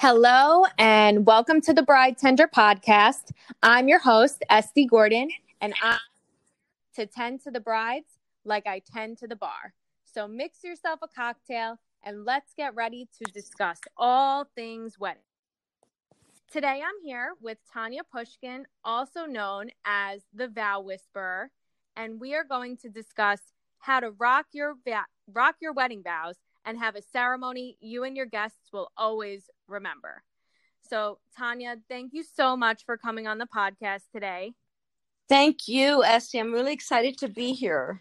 Hello, and welcome to the Bride Tender podcast. I'm your host, Estee Gordon, and I'm to tend to the brides like I tend to the bar. So mix yourself a cocktail and let's get ready to discuss all things wedding. Today I'm here with Tanya Pushkine, also known as the Vow Whisperer, and we are going to discuss how to rock your va- rock your wedding vows and have a ceremony you and your guests will always remember. So, Tanya, thank you so much for coming on the podcast today. Thank you, Estee. I'm really excited to be here.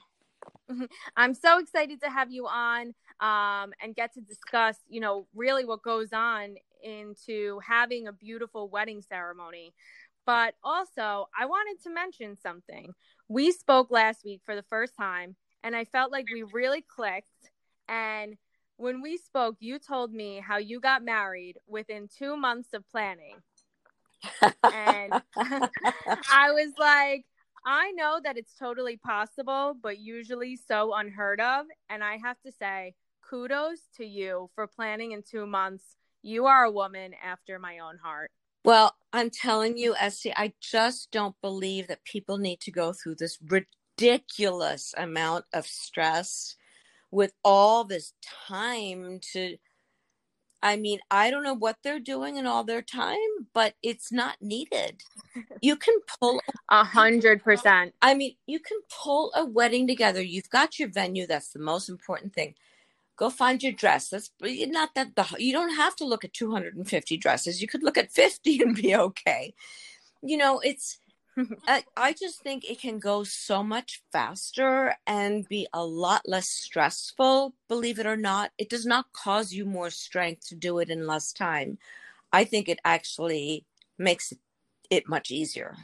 I'm so excited to have you on um, and get to discuss, you know, really what goes on into having a beautiful wedding ceremony. But also, I wanted to mention something. We spoke last week for the first time, and I felt like we really clicked. And when we spoke, you told me how you got married within two months of planning. and I was like, I know that it's totally possible, but usually so unheard of. And I have to say, kudos to you for planning in two months. You are a woman after my own heart. Well, I'm telling you, Estee, I just don't believe that people need to go through this ridiculous amount of stress with all this time to I mean, I don't know what they're doing in all their time, but it's not needed. You can pull a hundred percent. I mean, you can pull a wedding together. You've got your venue. That's the most important thing. Go find your dress. That's not that the you don't have to look at 250 dresses. You could look at 50 and be okay. You know, it's I, I just think it can go so much faster and be a lot less stressful, believe it or not. It does not cause you more strength to do it in less time. I think it actually makes it much easier.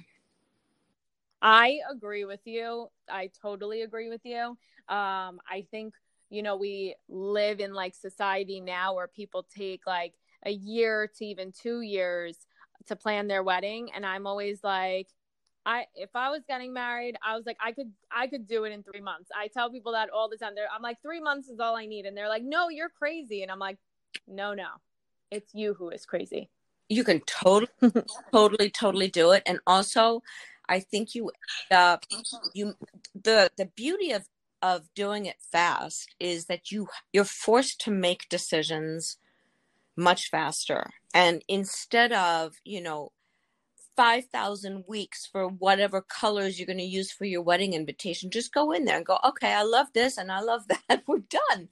I agree with you. I totally agree with you. Um, I think, you know, we live in like society now where people take like a year to even two years to plan their wedding. And I'm always like, I if I was getting married, I was like I could I could do it in 3 months. I tell people that all the time. They're, I'm like 3 months is all I need and they're like no, you're crazy and I'm like no, no. It's you who is crazy. You can totally totally totally do it and also I think you uh you the the beauty of of doing it fast is that you you're forced to make decisions much faster and instead of you know 5,000 weeks for whatever colors you're going to use for your wedding invitation. Just go in there and go, okay, I love this and I love that. We're done.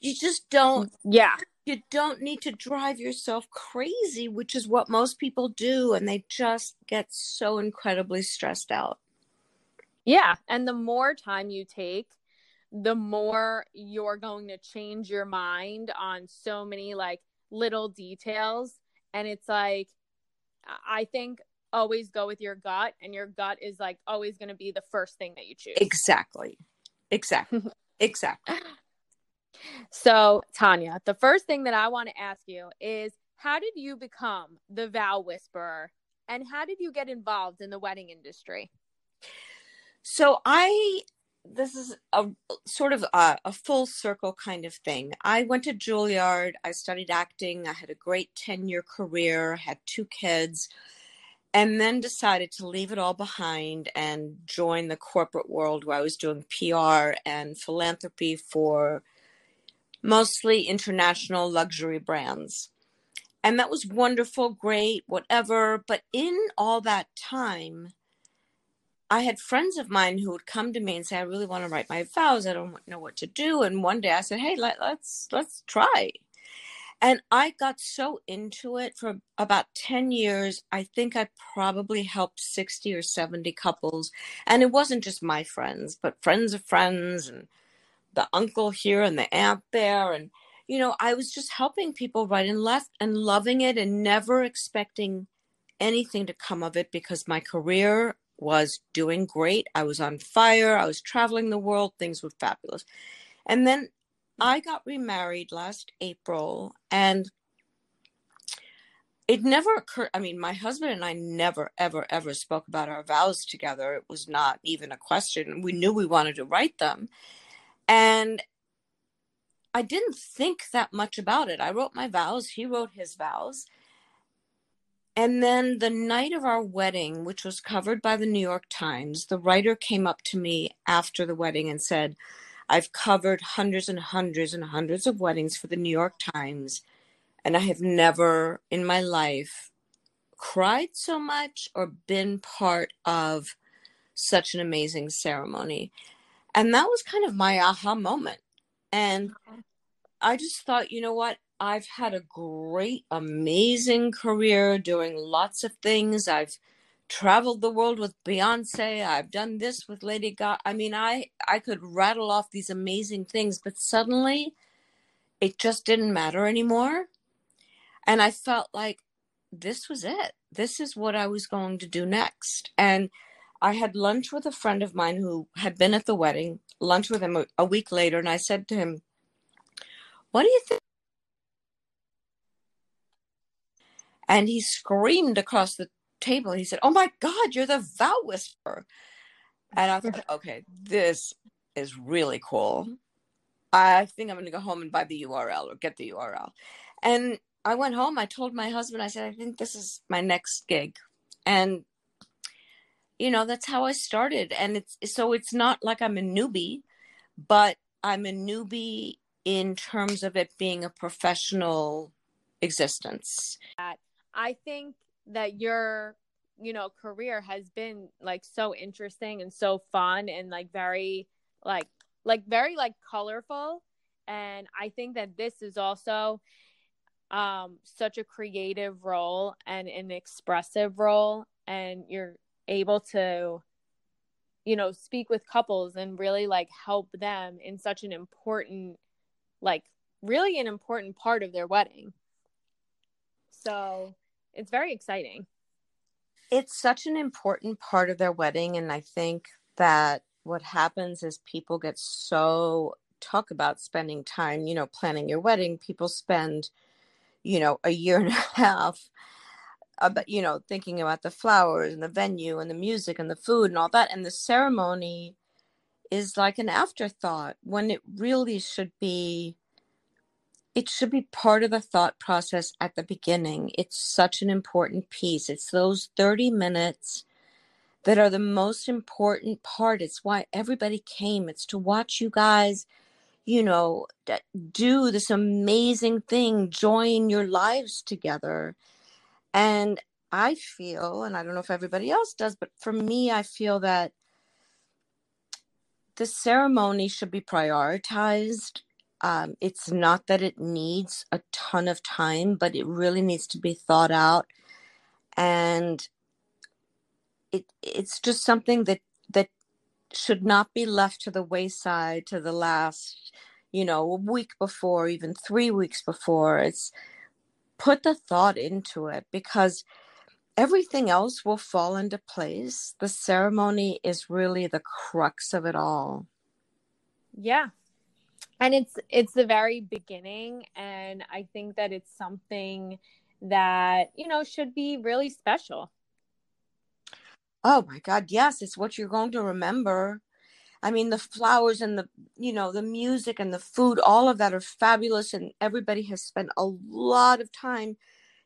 You just don't. Mm, yeah. You don't need to drive yourself crazy, which is what most people do. And they just get so incredibly stressed out. Yeah. And the more time you take, the more you're going to change your mind on so many like little details. And it's like, I think always go with your gut and your gut is like always going to be the first thing that you choose exactly exactly exactly so tanya the first thing that i want to ask you is how did you become the vow whisperer and how did you get involved in the wedding industry so i this is a sort of a, a, full circle kind of thing. I went to Juilliard. I studied acting. I had a great 10 year career, had two kids and then decided to leave it all behind and join the corporate world where I was doing PR and philanthropy for mostly international luxury brands. And that was wonderful, great, whatever. But in all that time, I had friends of mine who would come to me and say, "I really want to write my vows. I don't know what to do." And one day I said, "Hey, let, let's let's try." And I got so into it for about 10 years. I think I probably helped 60 or 70 couples. And it wasn't just my friends, but friends of friends and the uncle here and the aunt there. And, you know, I was just helping people right and left and loving it and never expecting anything to come of it because my career was doing great. I was on fire. I was traveling the world. Things were fabulous. And then I got remarried last April and it never occurred. I mean, my husband and I never, ever, ever spoke about our vows together. It was not even a question. We knew we wanted to write them. And I didn't think that much about it. I wrote my vows, he wrote his vows. And then the night of our wedding, which was covered by the New York Times, the writer came up to me after the wedding and said, I've covered hundreds and hundreds and hundreds of weddings for the New York Times, and I have never in my life cried so much or been part of such an amazing ceremony. And that was kind of my aha moment. And I just thought, you know what? I've had a great, amazing career doing lots of things. I've traveled the world with Beyonce. I've done this with Lady Gaga. I mean, I I could rattle off these amazing things, but suddenly it just didn't matter anymore. And I felt like this was it. This is what I was going to do next. And I had lunch with a friend of mine who had been at the wedding, lunch with him a, a week later, and I said to him, What do you think? And he screamed across the table. He said, Oh my God, you're the vow whisperer. And I thought, okay, this is really cool. I think I'm going to go home and buy the URL or get the URL. And I went home. I told my husband, I said, I think this is my next gig. And you know that's how i started and it's so it's not like i'm a newbie but i'm a newbie in terms of it being a professional existence i think that your you know career has been like so interesting and so fun and like very like like very like colorful. And i think that this is also um such a creative role and an expressive role. And you're able to you know speak with couples and really like help them in such an important like really an important part of their wedding. So it's very exciting. It's such an important part of their wedding and i think that what happens is people get so talk about spending time you know planning your wedding. People spend you know a year and a half uh, about you know thinking about the flowers and the venue and the music and the food and all that. And the ceremony is like an afterthought when it really should be it should be part of the thought process at the beginning. It's such an important piece. It's those 30 minutes that are the most important part. It's why everybody came. It's to watch you guys you know do this amazing thing join your lives together. And I feel, and I don't know if everybody else does, but for me, I feel that the ceremony should be prioritized. Um, it's not that it needs a ton of time, but it really needs to be thought out. And it it's just something that that should not be left to the wayside to the last, you know, a week before, even three weeks before. It's put the thought into it because everything else will fall into place. The ceremony is really the crux of it all. Yeah. And it's it's the very beginning and I think that it's something that, you know, should be really special. Oh my god, yes, it's what you're going to remember I mean, the flowers and the, you know, the music and the food, all of that are fabulous. And everybody has spent a lot of time,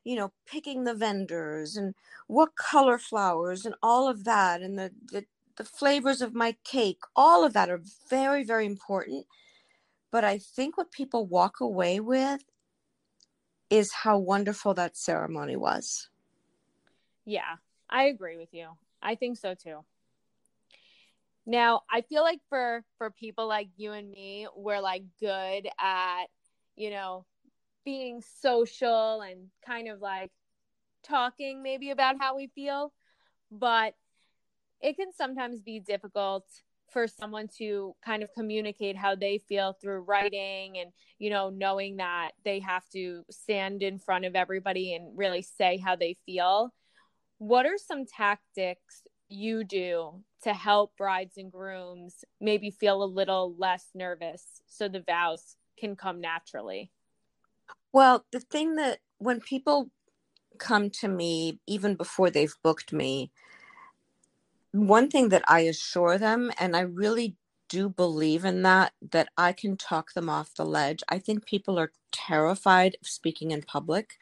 you know, picking the vendors and what color flowers and all of that. And the, the, the flavors of my cake, all of that are very, very important. But I think what people walk away with is how wonderful that ceremony was. Yeah, I agree with you. I think so too. Now, I feel like for for people like you and me, we're like good at, you know, being social and kind of like talking maybe about how we feel, but it can sometimes be difficult for someone to kind of communicate how they feel through writing and you know knowing that they have to stand in front of everybody and really say how they feel what are some tactics you do to help brides and grooms maybe feel a little less nervous so the vows can come naturally? Well, the thing that when people come to me, even before they've booked me, one thing that I assure them, and I really do believe in that, that I can talk them off the ledge. I think people are terrified of speaking in public.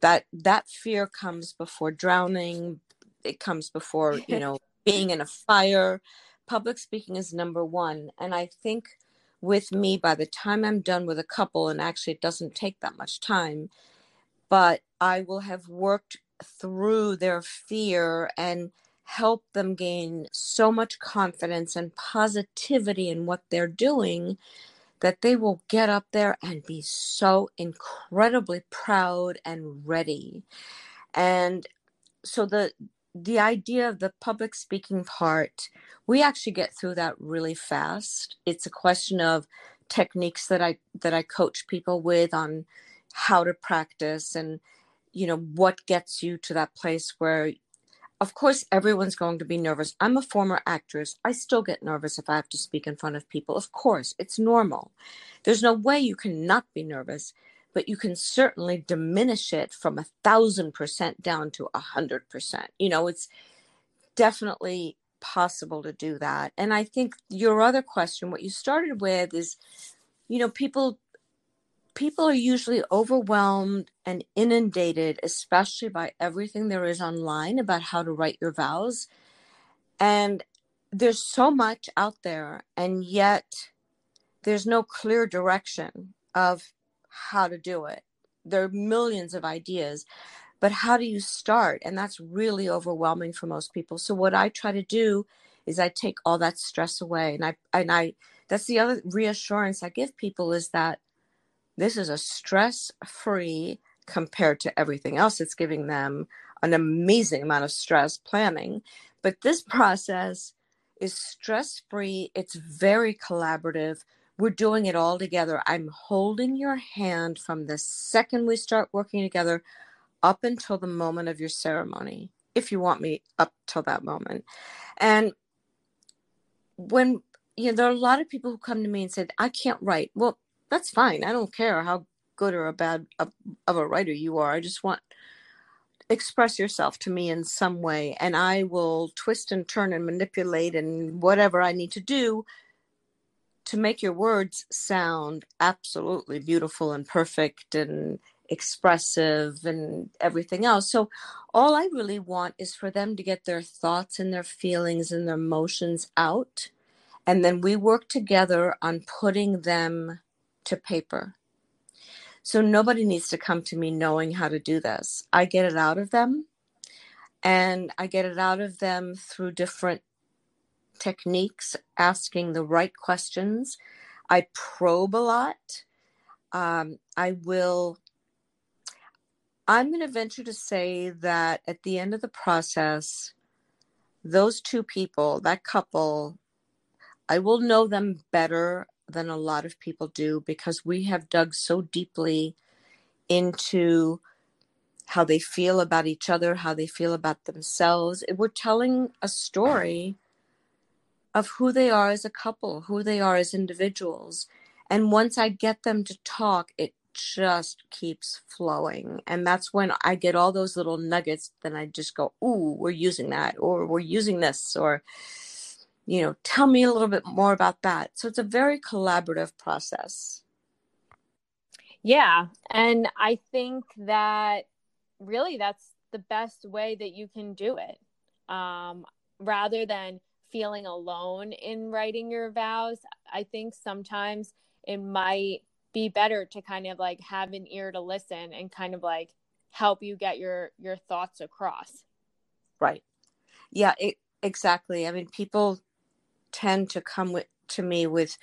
That that fear comes before drowning. It comes before, you know, being in a fire. Public speaking is number one. And I think with me, by the time I'm done with a couple, and actually it doesn't take that much time, but I will have worked through their fear and help them gain so much confidence and positivity in what they're doing that they will get up there and be so incredibly proud and ready. And so the the idea of the public speaking part, we actually get through that really fast. It's a question of techniques that I that I coach people with on how to practice and you know what gets you to that place where of course everyone's going to be nervous. I'm a former actress. I still get nervous if i have to speak in front of people. Of course it's normal. There's no way you cannot be nervous but you can certainly diminish it from a thousand percent down to a hundred percent. You know it's definitely possible to do that. And i think your other question what you started with is you know people people are usually overwhelmed and inundated, especially by everything there is online about how to write your vows. And there's so much out there, and yet there's no clear direction of how to do it. There are millions of ideas, but how do you start? And that's really overwhelming for most people. So, what I try to do is I take all that stress away, and I, and I, that's the other reassurance I give people is that this is a stress free compared to everything else. It's giving them an amazing amount of stress planning. But this process is stress free, it's very collaborative. We're doing it all together. I'm holding your hand from the second we start working together up until the moment of your ceremony, if you want me up till that moment. And when you know, there are a lot of people who come to me and say, I can't write. Well, that's fine. I don't care how good or a bad of, of a writer you are. I just want express yourself to me in some way and I will twist and turn and manipulate and whatever I need to do to make your words sound absolutely beautiful and perfect and expressive and everything else. So all I really want is for them to get their thoughts and their feelings and their emotions out and then we work together on putting them to paper. So nobody needs to come to me knowing how to do this. I get it out of them, and I get it out of them through different techniques, asking the right questions. I probe a lot. Um, I will. I'm going to venture to say that at the end of the process, those two people, that couple, I will know them better than a lot of people do because we have dug so deeply into how they feel about each other, how they feel about themselves. We're telling a story of who they are as a couple, who they are as individuals. And once I get them to talk, it just keeps flowing. And that's when I get all those little nuggets. Then I just go, Ooh, we're using that, or we're using this, or you know, tell me a little bit more about that. So it's a very collaborative process. Yeah. And I think that really that's the best way that you can do it. Um, rather than feeling alone in writing your vows, I think sometimes it might be better to kind of like have an ear to listen and kind of like help you get your your thoughts across. Right. Yeah, it, exactly. I mean, people tend to come with, to me with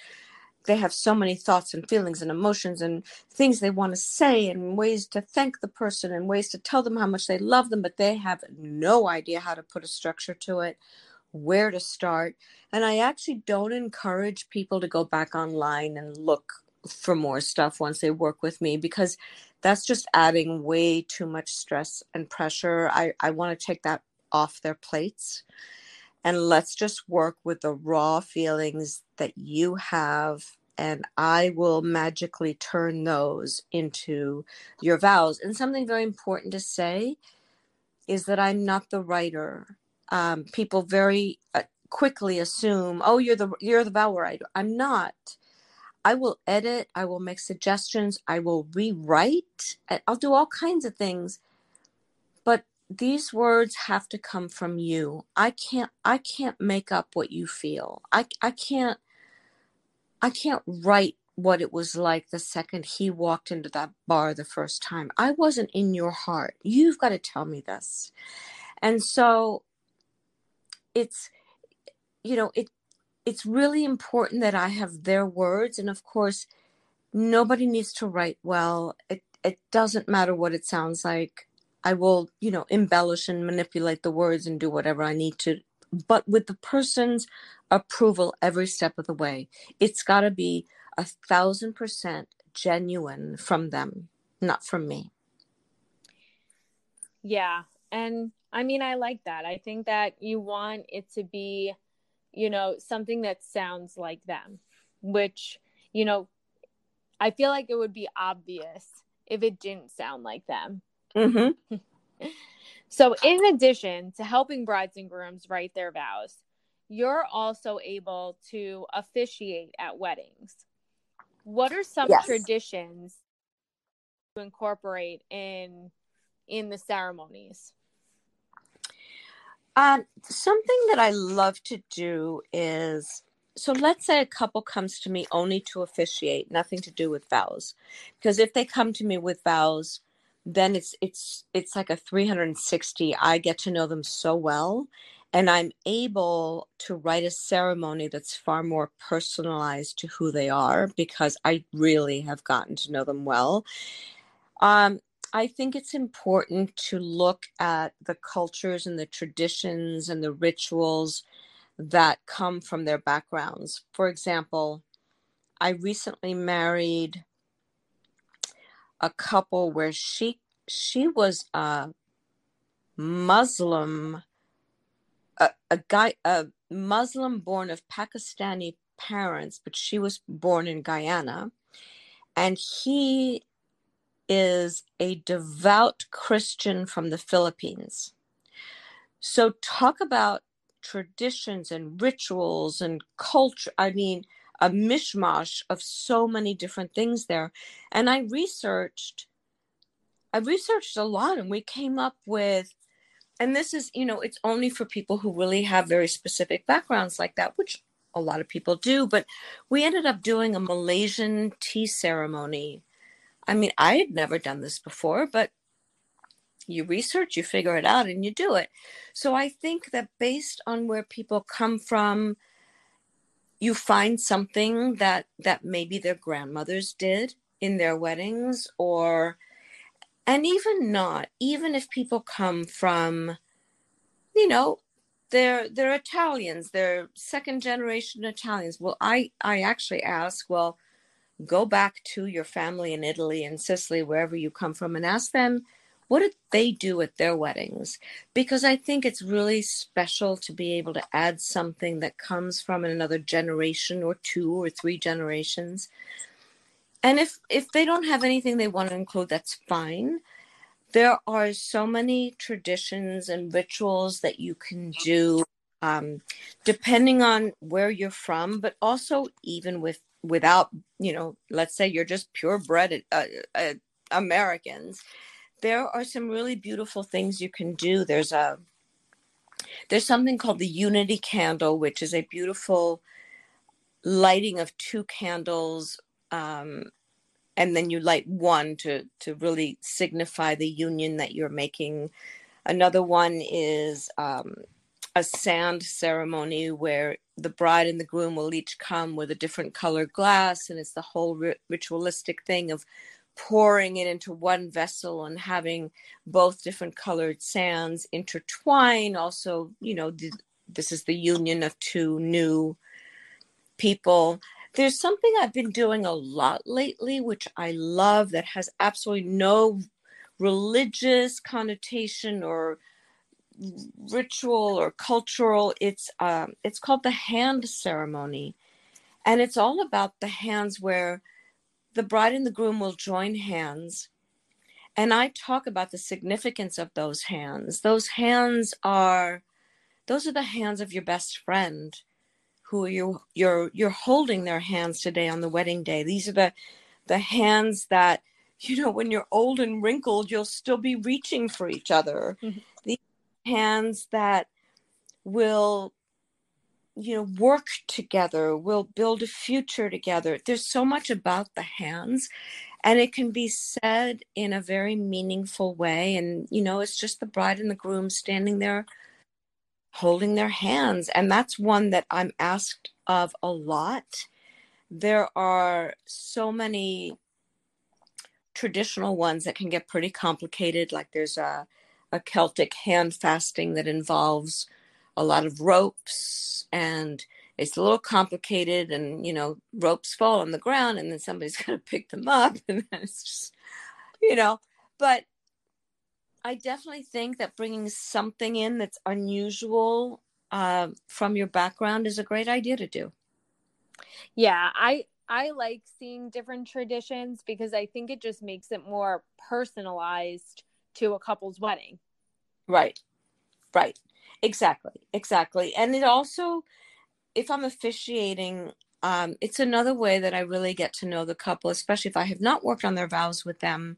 they have so many thoughts and feelings and emotions and things they want to say and ways to thank the person and ways to tell them how much they love them but they have no idea how to put a structure to it where to start. And i actually don't encourage people to go back online and look for more stuff once they work with me because that's just adding way too much stress and pressure. I, I want to take that off their plates and let's just work with the raw feelings that you have and I will magically turn those into your vows. And something very important to say is that I'm not the writer. Um, people very uh, quickly assume, oh, you're the you're the vow writer. I'm not. I will edit, I will make suggestions, I will rewrite, I'll do all kinds of things. These words have to come from you. I can't I can't make up what you feel. I I can't I can't write what it was like the second he walked into that bar the first time. I wasn't in your heart. You've got to tell me this. And so it's you know, it it's really important that I have their words. And of course, nobody needs to write well. It, it doesn't matter what it sounds like. I will, you know, embellish and manipulate the words and do whatever I need to, but with the person's approval every step of the way. It's got to be a thousand percent genuine from them, not from me. Yeah. And I mean, I like that. I think that you want it to be you know, something that sounds like them, which, you know, I feel like it would be obvious if it didn't sound like them. Mm-hmm. so, in addition to helping brides and grooms write their vows, you're also able to officiate at weddings. What are some yes. traditions to incorporate in in the ceremonies? Um, something that I love to do is so let's say a couple comes to me only to officiate, nothing to do with vows. Because if they come to me with vows, then it's it's it's like a 360. I get to know them so well and I'm able to write a ceremony that's far more personalized to who they are because I really have gotten to know them well. Um, I think it's important to look at the cultures and the traditions and the rituals that come from their backgrounds. For example, I recently married a couple where she she was a Muslim a, a guy a Muslim born of Pakistani parents, but she was born in Guyana. And he is a devout Christian from the Philippines. So, talk about traditions and rituals and culture. I mean, a mishmash of so many different things there. And I researched, I researched a lot, and we came up with, and this is, you know, it's only for people who really have very specific backgrounds like that, which a lot of people do. But we ended up doing a Malaysian tea ceremony I mean, I had never done this before, but you research, you figure it out, and you do it. So I think that based on where people come from, you find something that that maybe their grandmothers did in their weddings or and even not even if people come from you know they're they're italians they're second generation italians. Well i i actually ask well go back to your family in Italy and Sicily, wherever you come from, and ask them what did they do at their weddings? Because I think it's really special to be able to add something that comes from another generation or two or three generations. And if if they don't have anything they want to include, that's fine. There are so many traditions and rituals that you can do um, depending on where you're from, but also even with without you know let's say you're just purebred uh, uh, americans there are some really beautiful things you can do. There's a there's something called the unity candle which is a beautiful lighting of two candles um, and then you light one to to really signify the union that you're making. Another one is um, a sand ceremony where the bride and the groom will each come with a different colored glass, and it's the whole ri- ritualistic thing of pouring it into one vessel and having both different colored sands intertwine. Also, you know, this is the union of two new people. There's something I've been doing a lot lately, which I love, that has absolutely no religious connotation or ritual or cultural. It's um, it's called the hand ceremony, and it's all about the hands where the bride and the groom will join hands. And I talk about the significance of those hands. Those hands are those are the hands of your best friend who you you're you're holding their hands today on the wedding day these are the the hands that you know when you're old and wrinkled you'll still be reaching for each other mm-hmm. these hands that will you know work together we'll build a future together. There's so much about the hands and it can be said in a very meaningful way and you know it's just the bride and the groom standing there holding their hands and that's one that i'm asked of a lot. There are so many traditional ones that can get pretty complicated like there's a, a celtic hand fasting that involves a lot of ropes and it's a little complicated and you know ropes fall on the ground and then somebody's got to pick them up and then it's just you know but i definitely think that bringing something in that's unusual uh, from your background is a great idea to do. Yeah i i like seeing different traditions because i think it just makes it more personalized to a couple's wedding. Right. Right exactly exactly and it also if i'm officiating um, it's another way that i really get to know the couple especially if i have not worked on their vows with them.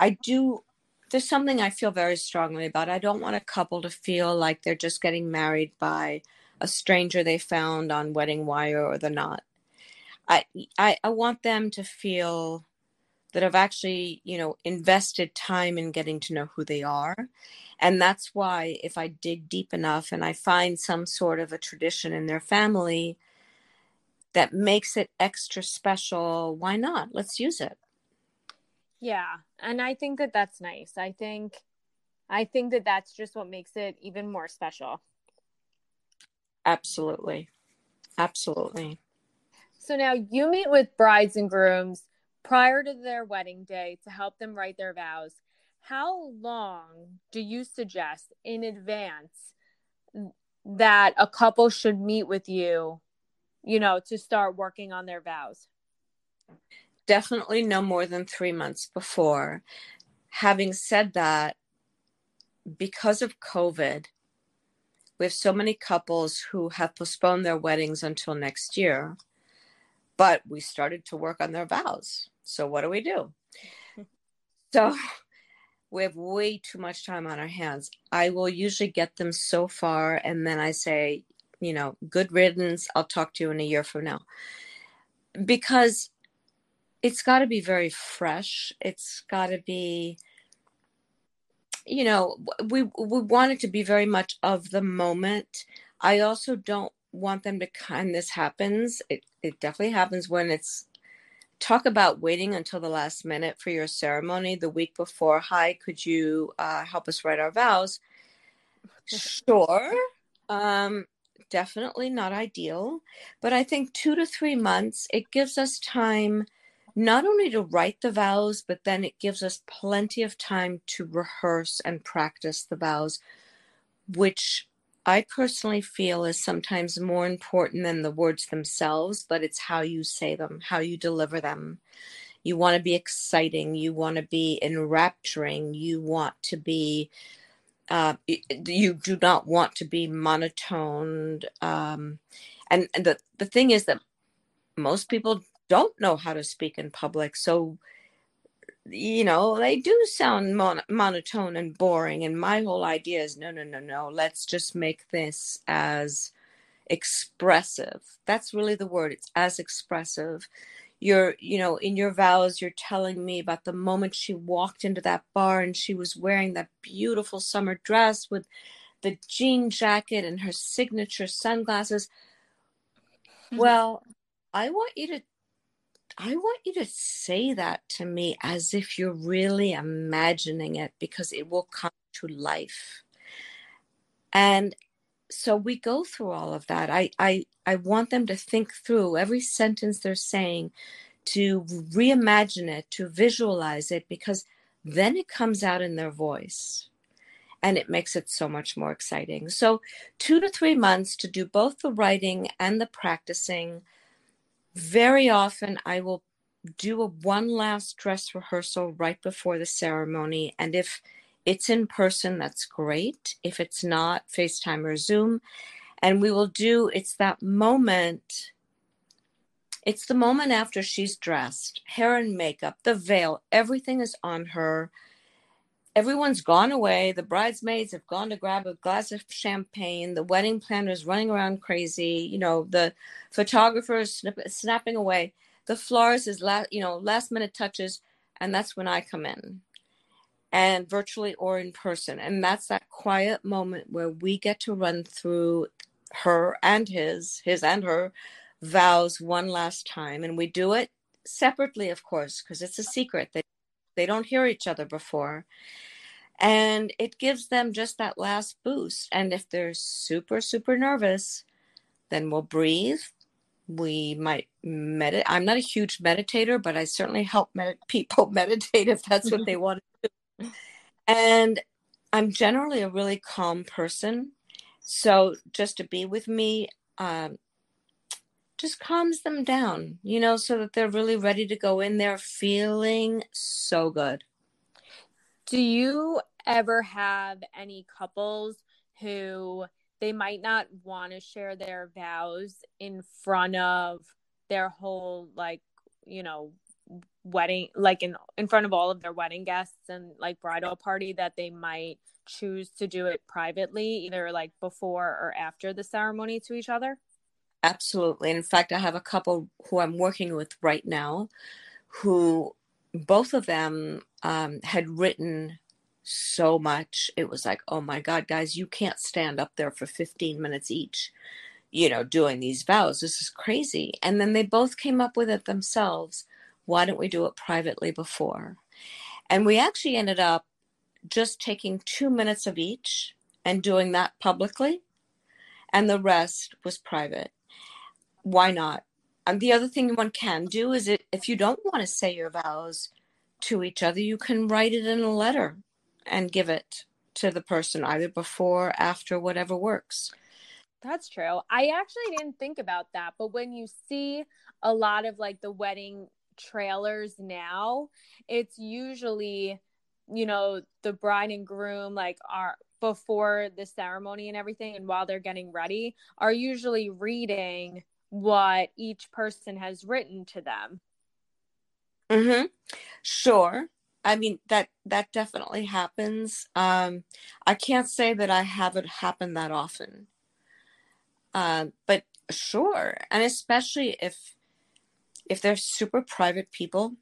I do there's something i feel very strongly about. I don't want a couple to feel like they're just getting married by a stranger they found on WeddingWire or the knot. I, I i want them to feel that I've actually, you know, invested time in getting to know who they are. And that's why if I dig deep enough and I find some sort of a tradition in their family that makes it extra special, why not? Let's use it. Yeah. And I think that that's nice. I think I think that that's just what makes it even more special. Absolutely. Absolutely. So now you meet with brides and grooms prior to their wedding day to help them write their vows. How long do you suggest in advance that a couple should meet with you, you know, to start working on their vows? Definitely no more than three months before. Having said that, because of COVID, we have so many couples who have postponed their weddings until next year, but we started to work on their vows. So what do we do? so we have way too much time on our hands. I will usually get them so far and then I say, you know, good riddance. I'll talk to you in a year from now. Because it's got to be very fresh. It's got to be you know, we we want it to be very much of the moment. I also don't want them to kind this happens. It it definitely happens when it's talk about waiting until the last minute for your ceremony the week before. Hi, could you uh, help us write our vows? Sure. Um, definitely not ideal, but I think two to three months, it gives us time not only to write the vows, but then it gives us plenty of time to rehearse and practice the vows, which I personally feel is sometimes more important than the words themselves, but it's how you say them, how you deliver them. You want to be exciting, you want to be enrapturing, you want to be, uh, you do not want to be monotoned. Um, and, and the, the thing is that most people don't know how to speak in public. So you know, they do sound mon- monotone and boring. And my whole idea is no, no, no, no. Let's just make this as expressive. That's really the word. It's as expressive. You're, you know, in your vows, you're telling me about the moment she walked into that bar and she was wearing that beautiful summer dress with the jean jacket and her signature sunglasses. Mm-hmm. Well, I want you to I want you to say that to me as if you're really imagining it because it will come to life. And so we go through all of that. I, I, I want them to think through every sentence they're saying, to reimagine it, to visualize it, because then it comes out in their voice and it makes it so much more exciting. So, two to three months to do both the writing and the practicing very often I will do a one last dress rehearsal right before the ceremony. And if it's in person, that's great. If it's not, FaceTime or Zoom. And we will do, it's that moment. It's the moment after she's dressed, hair and makeup, the veil, everything is on her. Everyone's gone away. The bridesmaids have gone to grab a glass of champagne. The wedding planner is running around crazy. You know, the photographer is snip- snapping away. The florist is, last, you know, last minute touches. And that's when I come in and virtually or in person. And that's that quiet moment where we get to run through her and his, his and her vows one last time. And we do it separately, of course, because it's a secret. They, they don't hear each other before. And it gives them just that last boost. And if they're super, super nervous, then we'll breathe. We might meditate. I'm not a huge meditator, but I certainly help med- people meditate if that's what they want to do and I'm generally a really calm person. So just to be with me um, just calms them down, you know, so that they're really ready to go in there feeling so good. Do you ever have any couples who they might not want to share their vows in front of their whole, like, you know, wedding like in in front of all of their wedding guests and like bridal party that they might choose to do it privately either like before or after the ceremony to each other? Absolutely. In fact i have a couple who i'm working with right now who both of them um, had written so much it was like oh my god guys you can't stand up there for 15 minutes each you know doing these vows this is crazy and then they both came up with it themselves why don't we do it privately before? And we actually ended up just taking two minutes of each and doing that publicly, and the rest was private. Why not? And the other thing one can do is it, if you don't want to say your vows to each other, you can write it in a letter and give it to the person either before, after, whatever works. That's true. I actually didn't think about that, but when you see a lot of like the wedding trailers now, it's usually, you know, the bride and groom like are before the ceremony and everything and while they're getting ready are usually reading what each person has written to them. Mhm. Sure. I mean that that definitely happens. Um I can't say that I have it happen that often. Uh, but sure. And especially if if they're super private people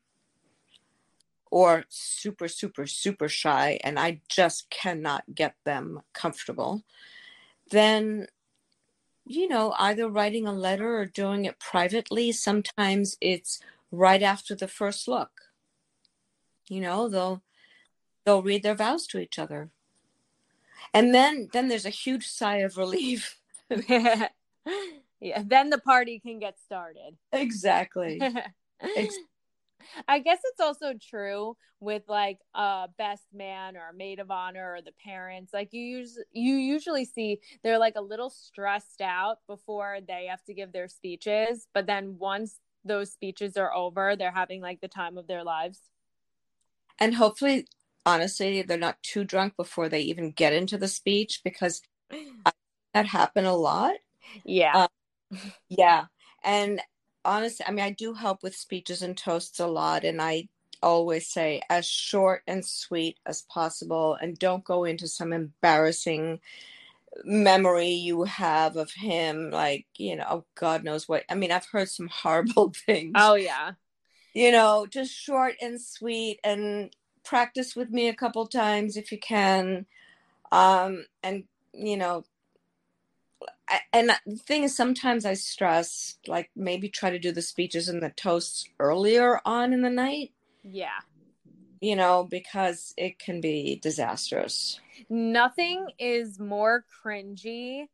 or super, super, super shy, and I just cannot get them comfortable, then, you know, either writing a letter or doing it privately. Sometimes it's right after the first look. You know, they'll they'll read their vows to each other. And then then there's a huge sigh of relief. yeah then the party can get started exactly I guess it's also true with like a best man or maid of honor or the parents. Like you use you usually see they're like a little stressed out before they have to give their speeches, but then once those speeches are over, they're having like the time of their lives. And hopefully, honestly, they're not too drunk before they even get into the speech because that happen a lot. Yeah. Um, yeah. And honestly, I mean, I do help with speeches and toasts a lot. And I always say as short and sweet as possible and don't go into some embarrassing memory you have of him like you know oh god knows what i mean i've heard some horrible things oh yeah you know just short and sweet and practice with me a couple times if you can. Um and you know and the thing is sometimes i stress like maybe try to do the speeches and the toasts earlier on in the night. Yeah. You know because it can be disastrous. Nothing is more cringy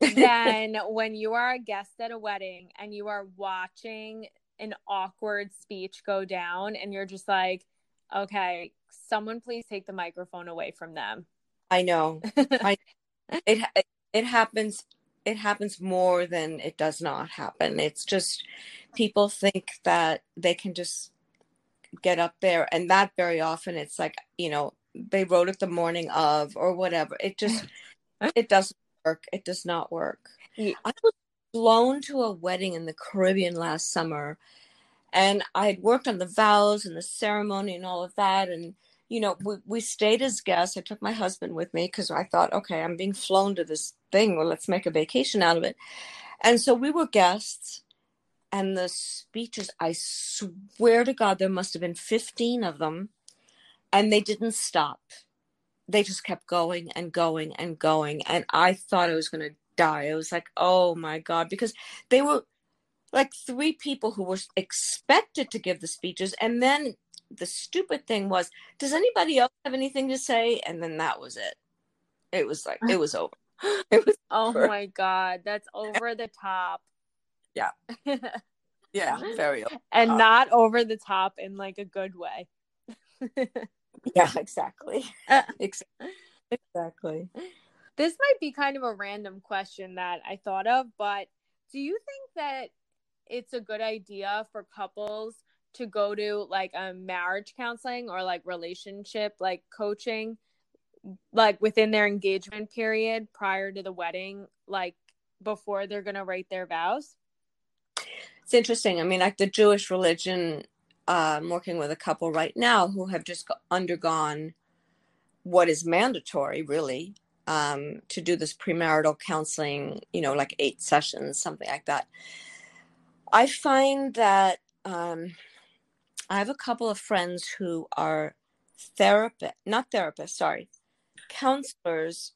than when you are a guest at a wedding and you are watching an awkward speech go down and you're just like okay someone please take the microphone away from them i know I, it it happens it happens more than it does not happen. It's just people think that they can just get up there and that very often it's like, you know, they wrote it the morning of or whatever. It just it doesn't work. It does not work. Yeah. I was flown to a wedding in the Caribbean last summer and I had worked on the vows and the ceremony and all of that and you know, we, we stayed as guests. I took my husband with me because I thought, okay, I'm being flown to this thing. Well, let's make a vacation out of it. And so we were guests and the speeches i swear to god there must have been 15 of them and they didn't stop they just kept going and going and going and i thought i was going to die i was like oh my god because they were like three people who were expected to give the speeches and then the stupid thing was does anybody else have anything to say and then that was it it was like it was over it was oh over. my god that's over the top yeah. yeah, very. and top. not over the top in like a good way. yeah, exactly. Uh, exactly. This might be kind of a random question that I thought of, but do you think that it's a good idea for couples to go to like a marriage counseling or like relationship like coaching like within their engagement period prior to the wedding like before they're going to write their vows it's interesting. I mean, like the Jewish religion, uh, I'm working with a couple right now who have just undergone what is mandatory, really, um, to do this premarital counseling, you know, like eight sessions, something like that. I find that um, I have a couple of friends who are therapist, not therapists, sorry, counselors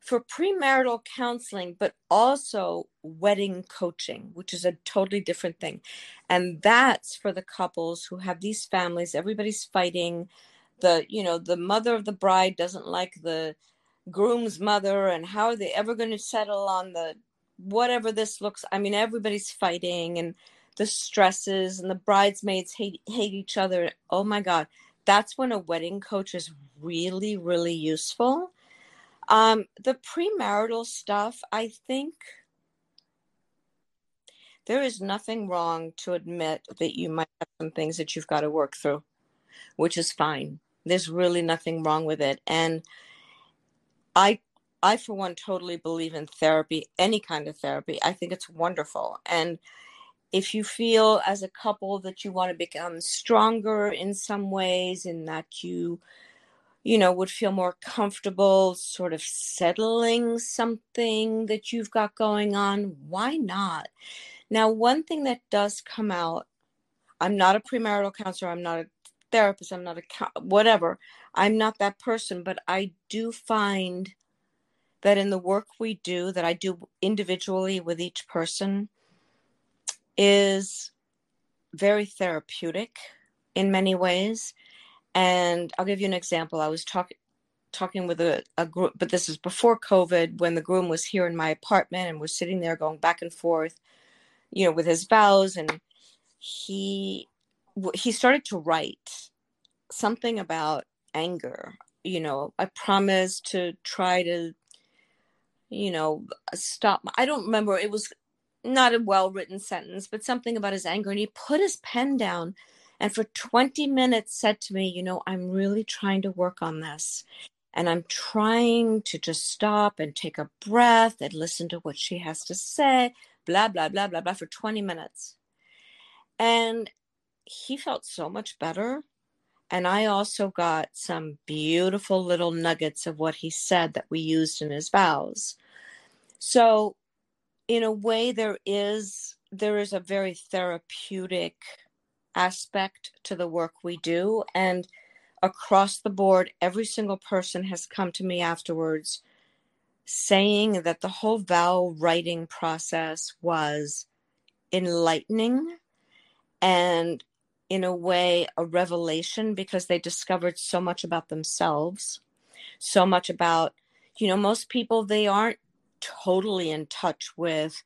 for premarital counseling, but also wedding coaching, which is a totally different thing. And that's for the couples who have these families, everybody's fighting. The, you know, the mother of the bride doesn't like the groom's mother, and how are they ever going to settle on the whatever this looks? I mean, everybody's fighting and the stresses, and the bridesmaids hate hate each other. Oh my God. That's when a wedding coach is really, really useful um, the premarital stuff, I think there is nothing wrong to admit that you might have some things that you've got to work through, which is fine. There's really nothing wrong with it. And I I for one totally believe in therapy, any kind of therapy. I think it's wonderful. And if you feel as a couple that you want to become stronger in some ways in that you you know, would feel more comfortable sort of settling something that you've got going on, why not? Now, one thing that does come out, I'm not a premarital counselor, I'm not a therapist, I'm not a whatever. I'm not that person, but I do find that in the work we do, that I do individually with each person, is very therapeutic in many ways and I'll give you an example. I was talking talking with a, a group, but this is before COVID, when the groom was here in my apartment and was sitting there going back and forth, you know, with his vows, and he he started to write something about anger. You know, I promised to try to, you know, stop. I don't remember. It was not a well written sentence, but something about his anger, and he put his pen down and for 20 minutes said to me, You know, I'm really trying to work on this. And I'm trying to just stop and take a breath and listen to what she has to say, blah, blah, blah, blah, blah, for 20 minutes. And he felt so much better. And I also got some beautiful little nuggets of what he said that we used in his vows. So, in a way, there is there is a very therapeutic aspect to the work we do. And across the board, every single person has come to me afterwards saying that the whole vow writing process was enlightening and in a way a revelation because they discovered so much about themselves so much about you know most people they aren't totally in touch with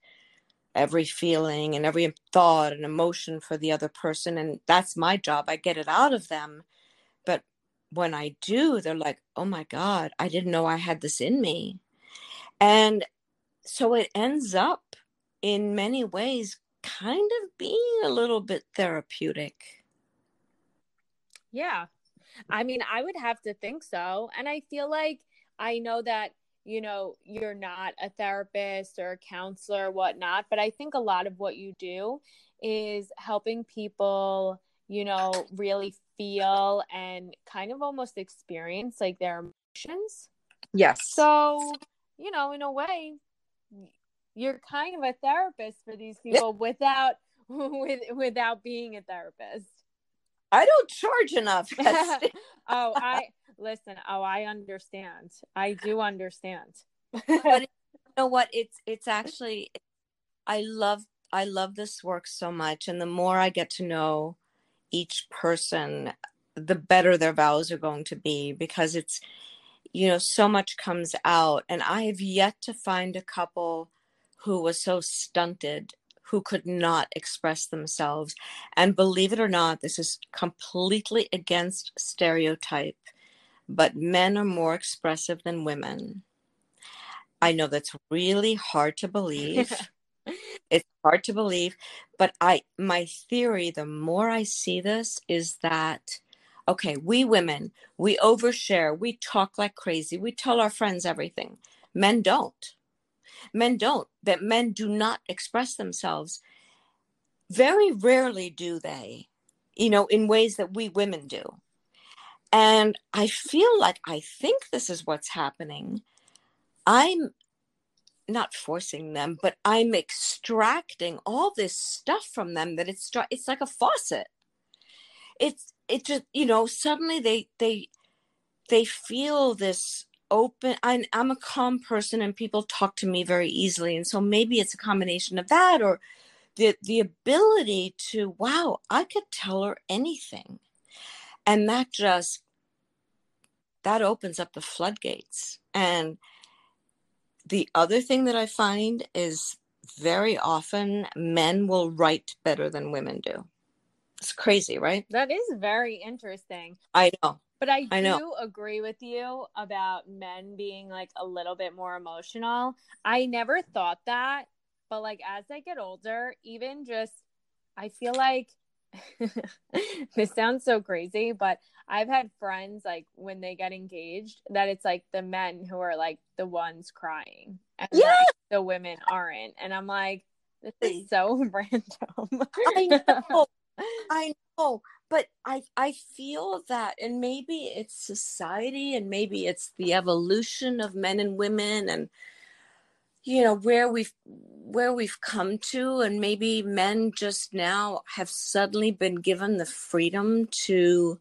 every feeling and every thought and emotion for the other person and that's my job. I get it out of them but when i do they're like oh my god i didn't know i had this in me. And so it ends up in many ways kind of being a little bit therapeutic yeah I mean, I would have to think so. And I feel like I know that, you know, you're not a therapist or a counselor or whatnot, but I think a lot of what you do is helping people, you know, really feel and kind of almost experience like their emotions. Yes. So, you know, in a way, you're kind of a therapist for these people yeah. without with without being a therapist. I don't charge enough. oh, I listen. Oh, I understand. I do understand. but you know what? It's it's actually I love I love this work so much, and the more I get to know each person, the better their vows are going to be because it's you know so much comes out, and I have yet to find a couple who was so stunted who could not express themselves. And believe it or not, this is completely against stereotype, but men are more expressive than women. I know that's really hard to believe. it's hard to believe, but I my theory the more I see this is that okay, we women, we overshare, we talk like crazy, we tell our friends everything. Men don't Men don't, that men do not express themselves. Very rarely do they, you know, in ways that we women do. And I feel like I think this is what's happening. I'm not forcing them, but I'm extracting all this stuff from them that it's it's like a faucet. It's it just you know suddenly they they they feel this open I'm, I'm a calm person and people talk to me very easily and so maybe it's a combination of that or the the ability to wow i could tell her anything. And that just that opens up the floodgates. And the other thing that i find is very often men will write better than women do. It's crazy right? That is very interesting. I know but I do I know. agree with you about men being like a little bit more emotional. I never thought that, but like as I get older, even just I feel like this sounds so crazy, but I've had friends like when they get engaged that it's like the men who are like the ones crying and yeah. like, the women aren't. And I'm like, this is so random. I know. I know but I I feel that, and maybe it's society, and maybe it's the evolution of men and women, and you know where we've where we've come to, and maybe men just now have suddenly been given the freedom to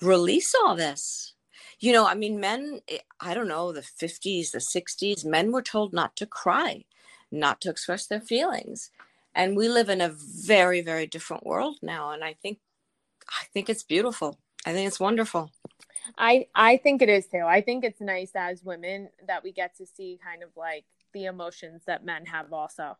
release all this. You know, I mean, men, eh, I don't know, the 50s, the 60s, men were told not to cry, not to express their feelings. And we live in a very, very different world now. And I think I think it's beautiful. I think it's wonderful. I I think it is too. I think it's nice as women that we get to see kind of like the emotions that men have also.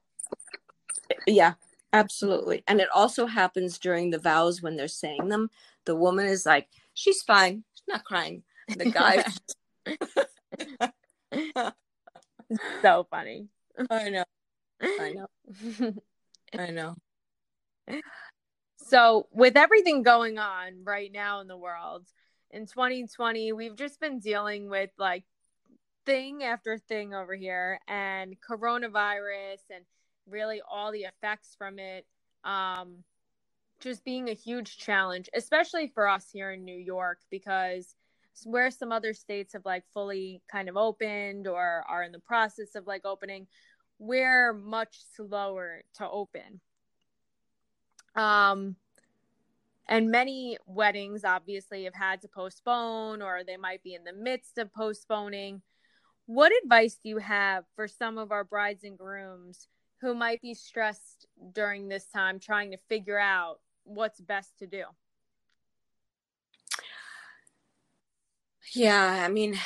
Yeah, absolutely. And it also happens during the vows when they're saying them. The woman is like, "She's fine. She's not crying." The guy so funny. I know. I know. I know. So, with everything going on right now in the world, in 2020, we've just been dealing with like thing after thing over here and coronavirus and really all the effects from it um, just being a huge challenge, especially for us here in New York, because where some other states have like fully kind of opened or are in the process of like opening, we're much slower to open. Um, and many weddings obviously have had to postpone or they might be in the midst of postponing. What advice do you have for some of our brides and grooms who might be stressed during this time trying to figure out what's best to do? Yeah, I mean,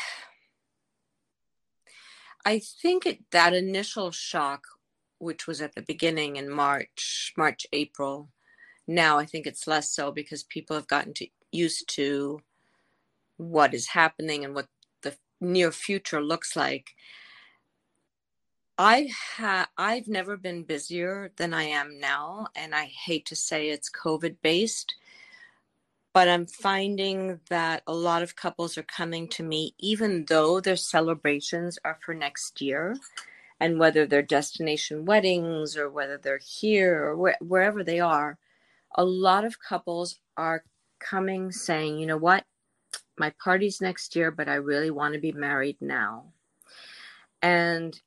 I think it, that initial shock, which was at the beginning in March, March, April, now I think it's less so because people have gotten to, used to what is happening and what the near future looks like. I ha- I've never been busier than I am now, and I hate to say it's COVID based, but I'm finding that a lot of couples are coming to me, even though their celebrations are for next year, and whether they're destination weddings or whether they're here or wh- wherever they are, a lot of couples are coming saying, you know what, my party's next year, but I really want to be married now. And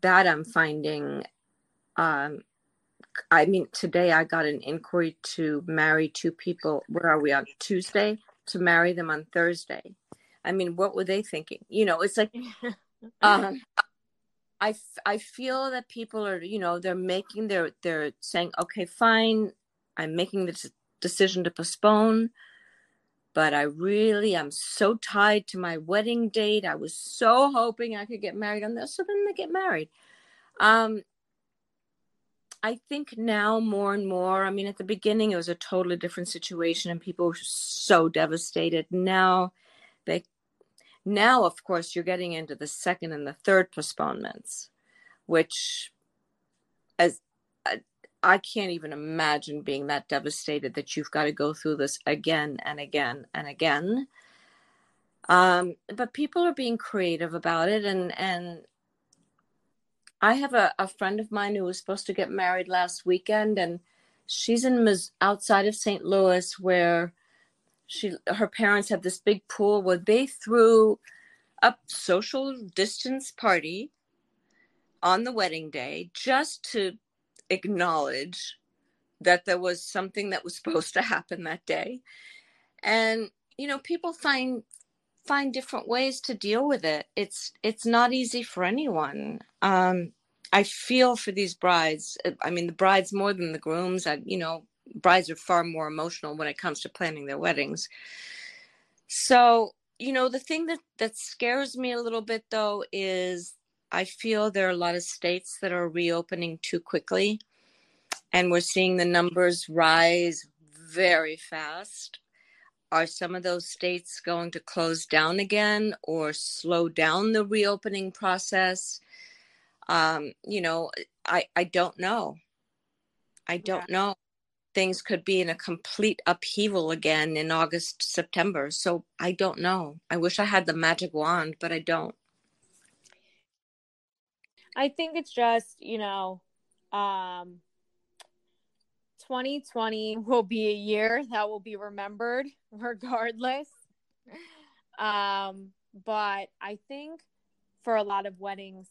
that I'm finding um, I mean, today I got an inquiry to marry two people. Where are we on Tuesday? To marry them on Thursday. I mean, what were they thinking? You know, it's like, um, I, I feel that people are, you know, they're making, they're, they're saying, okay, fine, I'm making the decision to postpone, but I really, I'm so tied to my wedding date. I was so hoping I could get married on this. So then they get married. Um, I think now more and more, I mean, at the beginning, it was a totally different situation and people were so devastated. Now, they, now, of course, you're getting into the second and the third postponements, which, as I, I can't even imagine being that devastated that you've got to go through this again and again and again. Um, but people are being creative about it and, and I have a, a friend of mine who was supposed to get married last weekend, and she's in outside of St. Louis, where she her parents had this big pool where they threw a social distance party on the wedding day just to acknowledge that there was something that was supposed to happen that day and you know people find find different ways to deal with it. It's it's not easy for anyone. Um, I feel for these brides. I mean, the brides more than the grooms. I, you know, brides are far more emotional when it comes to planning their weddings. So, you know, the thing that that scares me a little bit though is I feel there are a lot of states that are reopening too quickly, and we're seeing the numbers rise very fast are some of those states going to close down again or slow down the reopening process? Um, you know, I I don't know. I don't yeah. know. Things could be in a complete upheaval again in August, September. So I don't know. I wish I had the magic wand, but I don't. I think it's just, you know, um 2020 will be a year that will be remembered regardless. Um, but I think for a lot of weddings,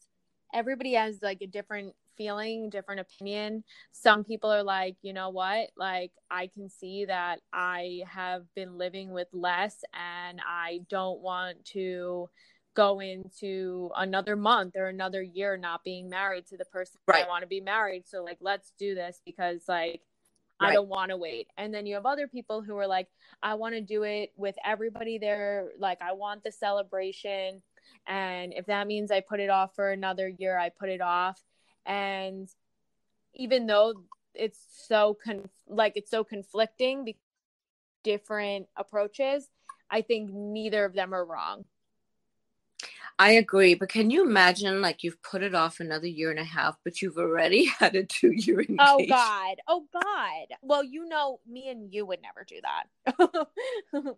everybody has like a different feeling, different opinion. Some people are like, you know what? Like, I can see that I have been living with less and I don't want to go into another month or another year not being married to the person right. I want to be married. So, like, let's do this because, like, Right. I don't want to wait. And then you have other people who are like, I want to do it with everybody there. Like, I want the celebration. And if that means I put it off for another year, I put it off. And even though it's so con- like it's so conflicting different approaches, I think neither of them are wrong. I agree, but can you imagine like you've put it off another year and a half, but you've already had a two year oh, engagement? Oh God. Oh God. Well, you know, me and you would never do that.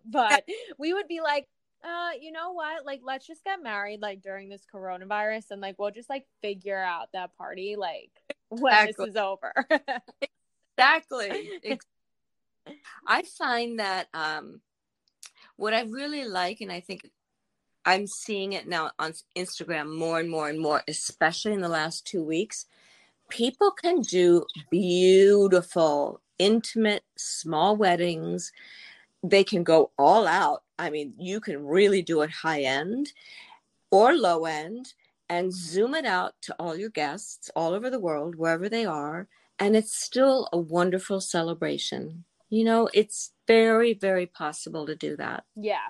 but we would be like, uh, you know what? Like, let's just get married like during this coronavirus and like we'll just like figure out that party like when exactly. this is over. exactly. I find that um what I really like, and I think I'm seeing it now on Instagram more and more and more, especially in the last two weeks. People can do beautiful, intimate, small weddings. They can go all out. I mean, you can really do it high end or low end and zoom it out to all your guests all over the world, wherever they are. And it's still a wonderful celebration. You know, it's very, very possible to do that. Yeah,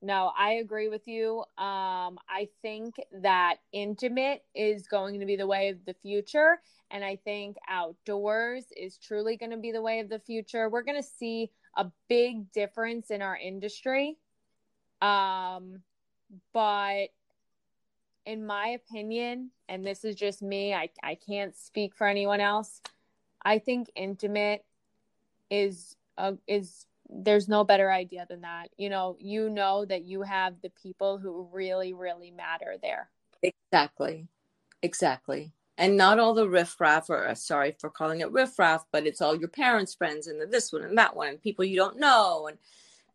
no, I agree with you. Um, I think that intimate is going to be the way of the future. And I think outdoors is truly going to be the way of the future. We're going to see a big difference in our industry. Um, but in my opinion, and this is just me, I, I can't speak for anyone else. I think intimate is uh, is there's no better idea than that. You know, you know that you have the people who really, really matter there. Exactly. Exactly. And not all the riffraff, or uh, sorry for calling it riffraff, but it's all your parents' friends and the, this one and that one, and people you don't know, and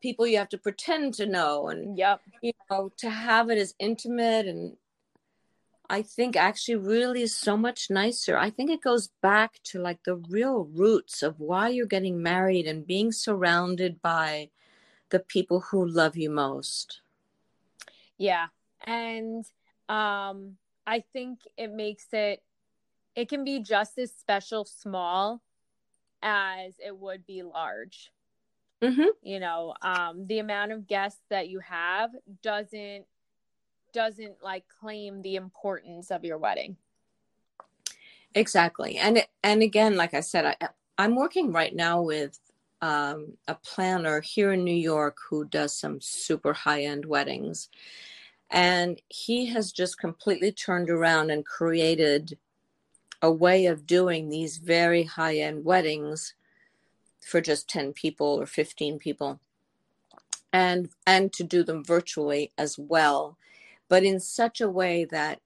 people you have to pretend to know. And, yep. you know, to have it as intimate and I think actually really is so much nicer. I think it goes back to like the real roots of why you're getting married and being surrounded by the people who love you most. Yeah. And um I think it makes it it can be just as special small as it would be large. Mm-hmm. You know, um the amount of guests that you have doesn't doesn't like claim the importance of your wedding. Exactly. And and again, like I said, I I'm working right now with um, a planner here in New York who does some super high end weddings. And he has just completely turned around and created a way of doing these very high end weddings for just 10 people or 15 people and and to do them virtually as well but in such a way that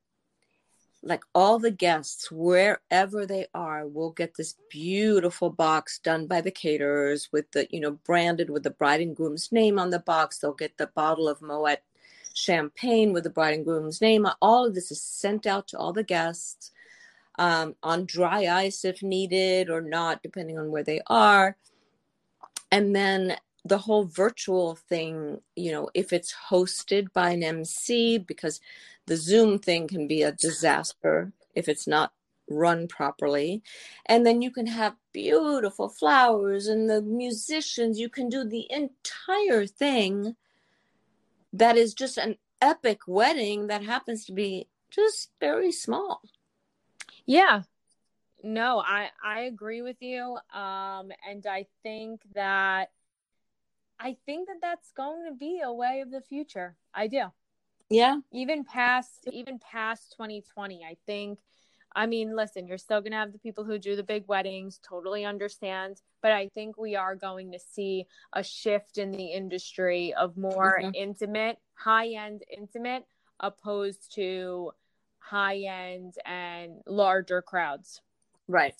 like all the guests wherever they are will get this beautiful box done by the caterers with the you know branded with the bride and groom's name on the box. They'll get the bottle of Moët champagne with the bride and groom's name. All of this is sent out to all the guests um, on dry ice if needed or not depending on where they are. And then the whole virtual thing, you know, if it's hosted by an MC, because the Zoom thing can be a disaster if it's not run properly. And then you can have beautiful flowers and the musicians, you can do the entire thing that is just an epic wedding that happens to be just very small. Yeah. No, I I agree with you. Um and I think that I think that that's going to be a way of the future. I do. Yeah. Even past even past 2020, I think I mean, listen, you're still going to have the people who do the big weddings, totally understand, but I think we are going to see a shift in the industry of more mm-hmm. intimate, high-end intimate opposed to high-end and larger crowds. Right.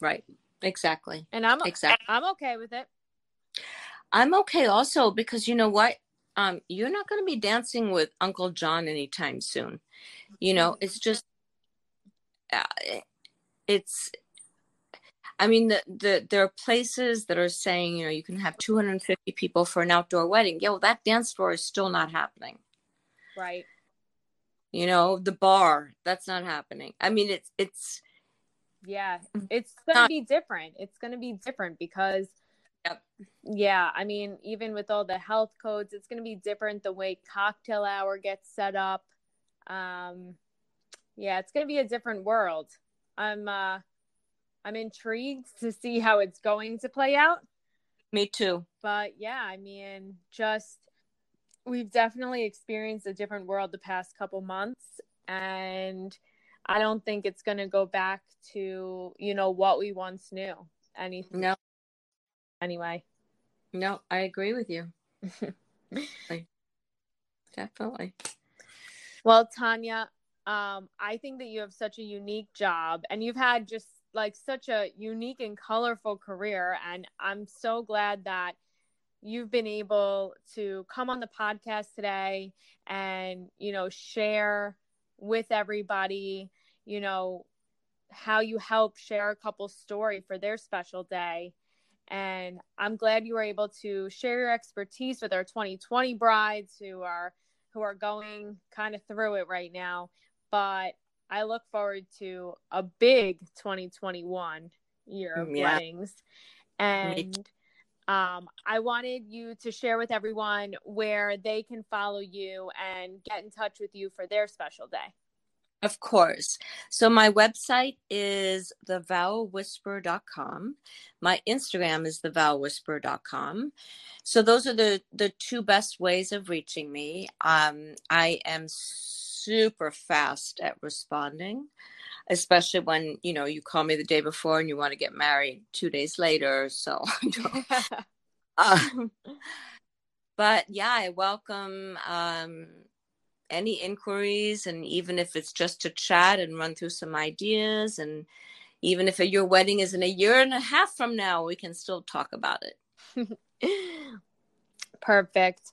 Right. Exactly. And I'm exactly. I'm okay with it. I'm okay also because you know what? Um, you're not going to be dancing with Uncle John anytime soon. You know, mm-hmm. it's just, uh, it's, I mean, the, the there are places that are saying, you know, you can have 250 people for an outdoor wedding. Yeah, well, that dance floor is still not happening. Right. You know, the bar, that's not happening. I mean, it's, it's, yeah, it's going to be different. It's going to be different because Yep. Yeah, I mean, even with all the health codes, it's going to be different the way cocktail hour gets set up. Um, yeah, it's going to be a different world. I'm uh, I'm intrigued to see how it's going to play out. Me too. But yeah, I mean, just we've definitely experienced a different world the past couple months, and I don't think it's going to go back to you know what we once knew. Anything. No, anyway. No, I agree with you. Definitely. Well, Tanya, um, I think that you have such a unique job and you've had just like such a unique and colorful career. And I'm so glad that you've been able to come on the podcast today and, you know, share with everybody, you know, how you help share a couple's story for their special day and I'm glad you were able to share your expertise with our 2020 brides who are who are going kind of through it right now. But I look forward to a big 2021 year of yeah. weddings. And um, I wanted you to share with everyone where they can follow you and get in touch with you for their special day. Of course. So my website is thevowwhisperer.com. My Instagram is thevowwhisperer.com. So those are the the two best ways of reaching me. Um, I am super fast at responding, especially when you know you call me the day before and you want to get married two days later. So, um, but yeah, I welcome um, any inquiries and even if it's just to chat and run through some ideas and even if your wedding is in a year and a half from now we can still talk about it. Perfect.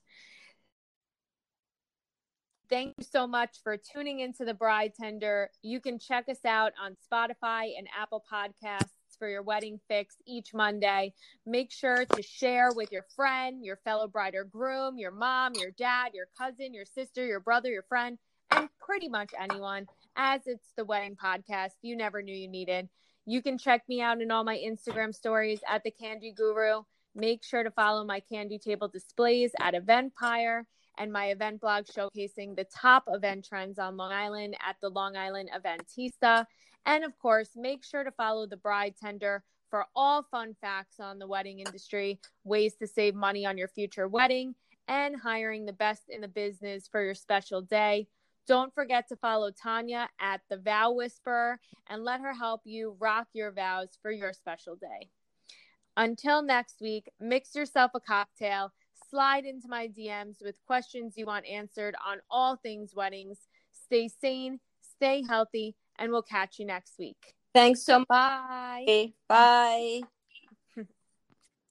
Thank you so much for tuning into the bride tender. You can check us out on spotify and apple podcasts for your wedding fix each Monday. Make sure to share with your friend, your fellow bride or groom, your mom, your dad, your cousin, your sister, your brother, your friend, and pretty much anyone, as it's the wedding podcast you never knew you needed. You can check me out in all my Instagram stories at the Candy Guru. Make sure to follow my candy table displays at Eventpire and my event blog showcasing the top event trends on Long Island at the Long Island Eventista. And of course, make sure to follow the bride tender for all fun facts on the wedding industry, ways to save money on your future wedding, and hiring the best in the business for your special day. Don't forget to follow Tanya at the Vow Whisperer and let her help you rock your vows for your special day. Until next week, mix yourself a cocktail, slide into my DMs with questions you want answered on all things weddings. Stay sane, stay healthy, and we'll catch you next week. Thanks so much. Bye. Bye.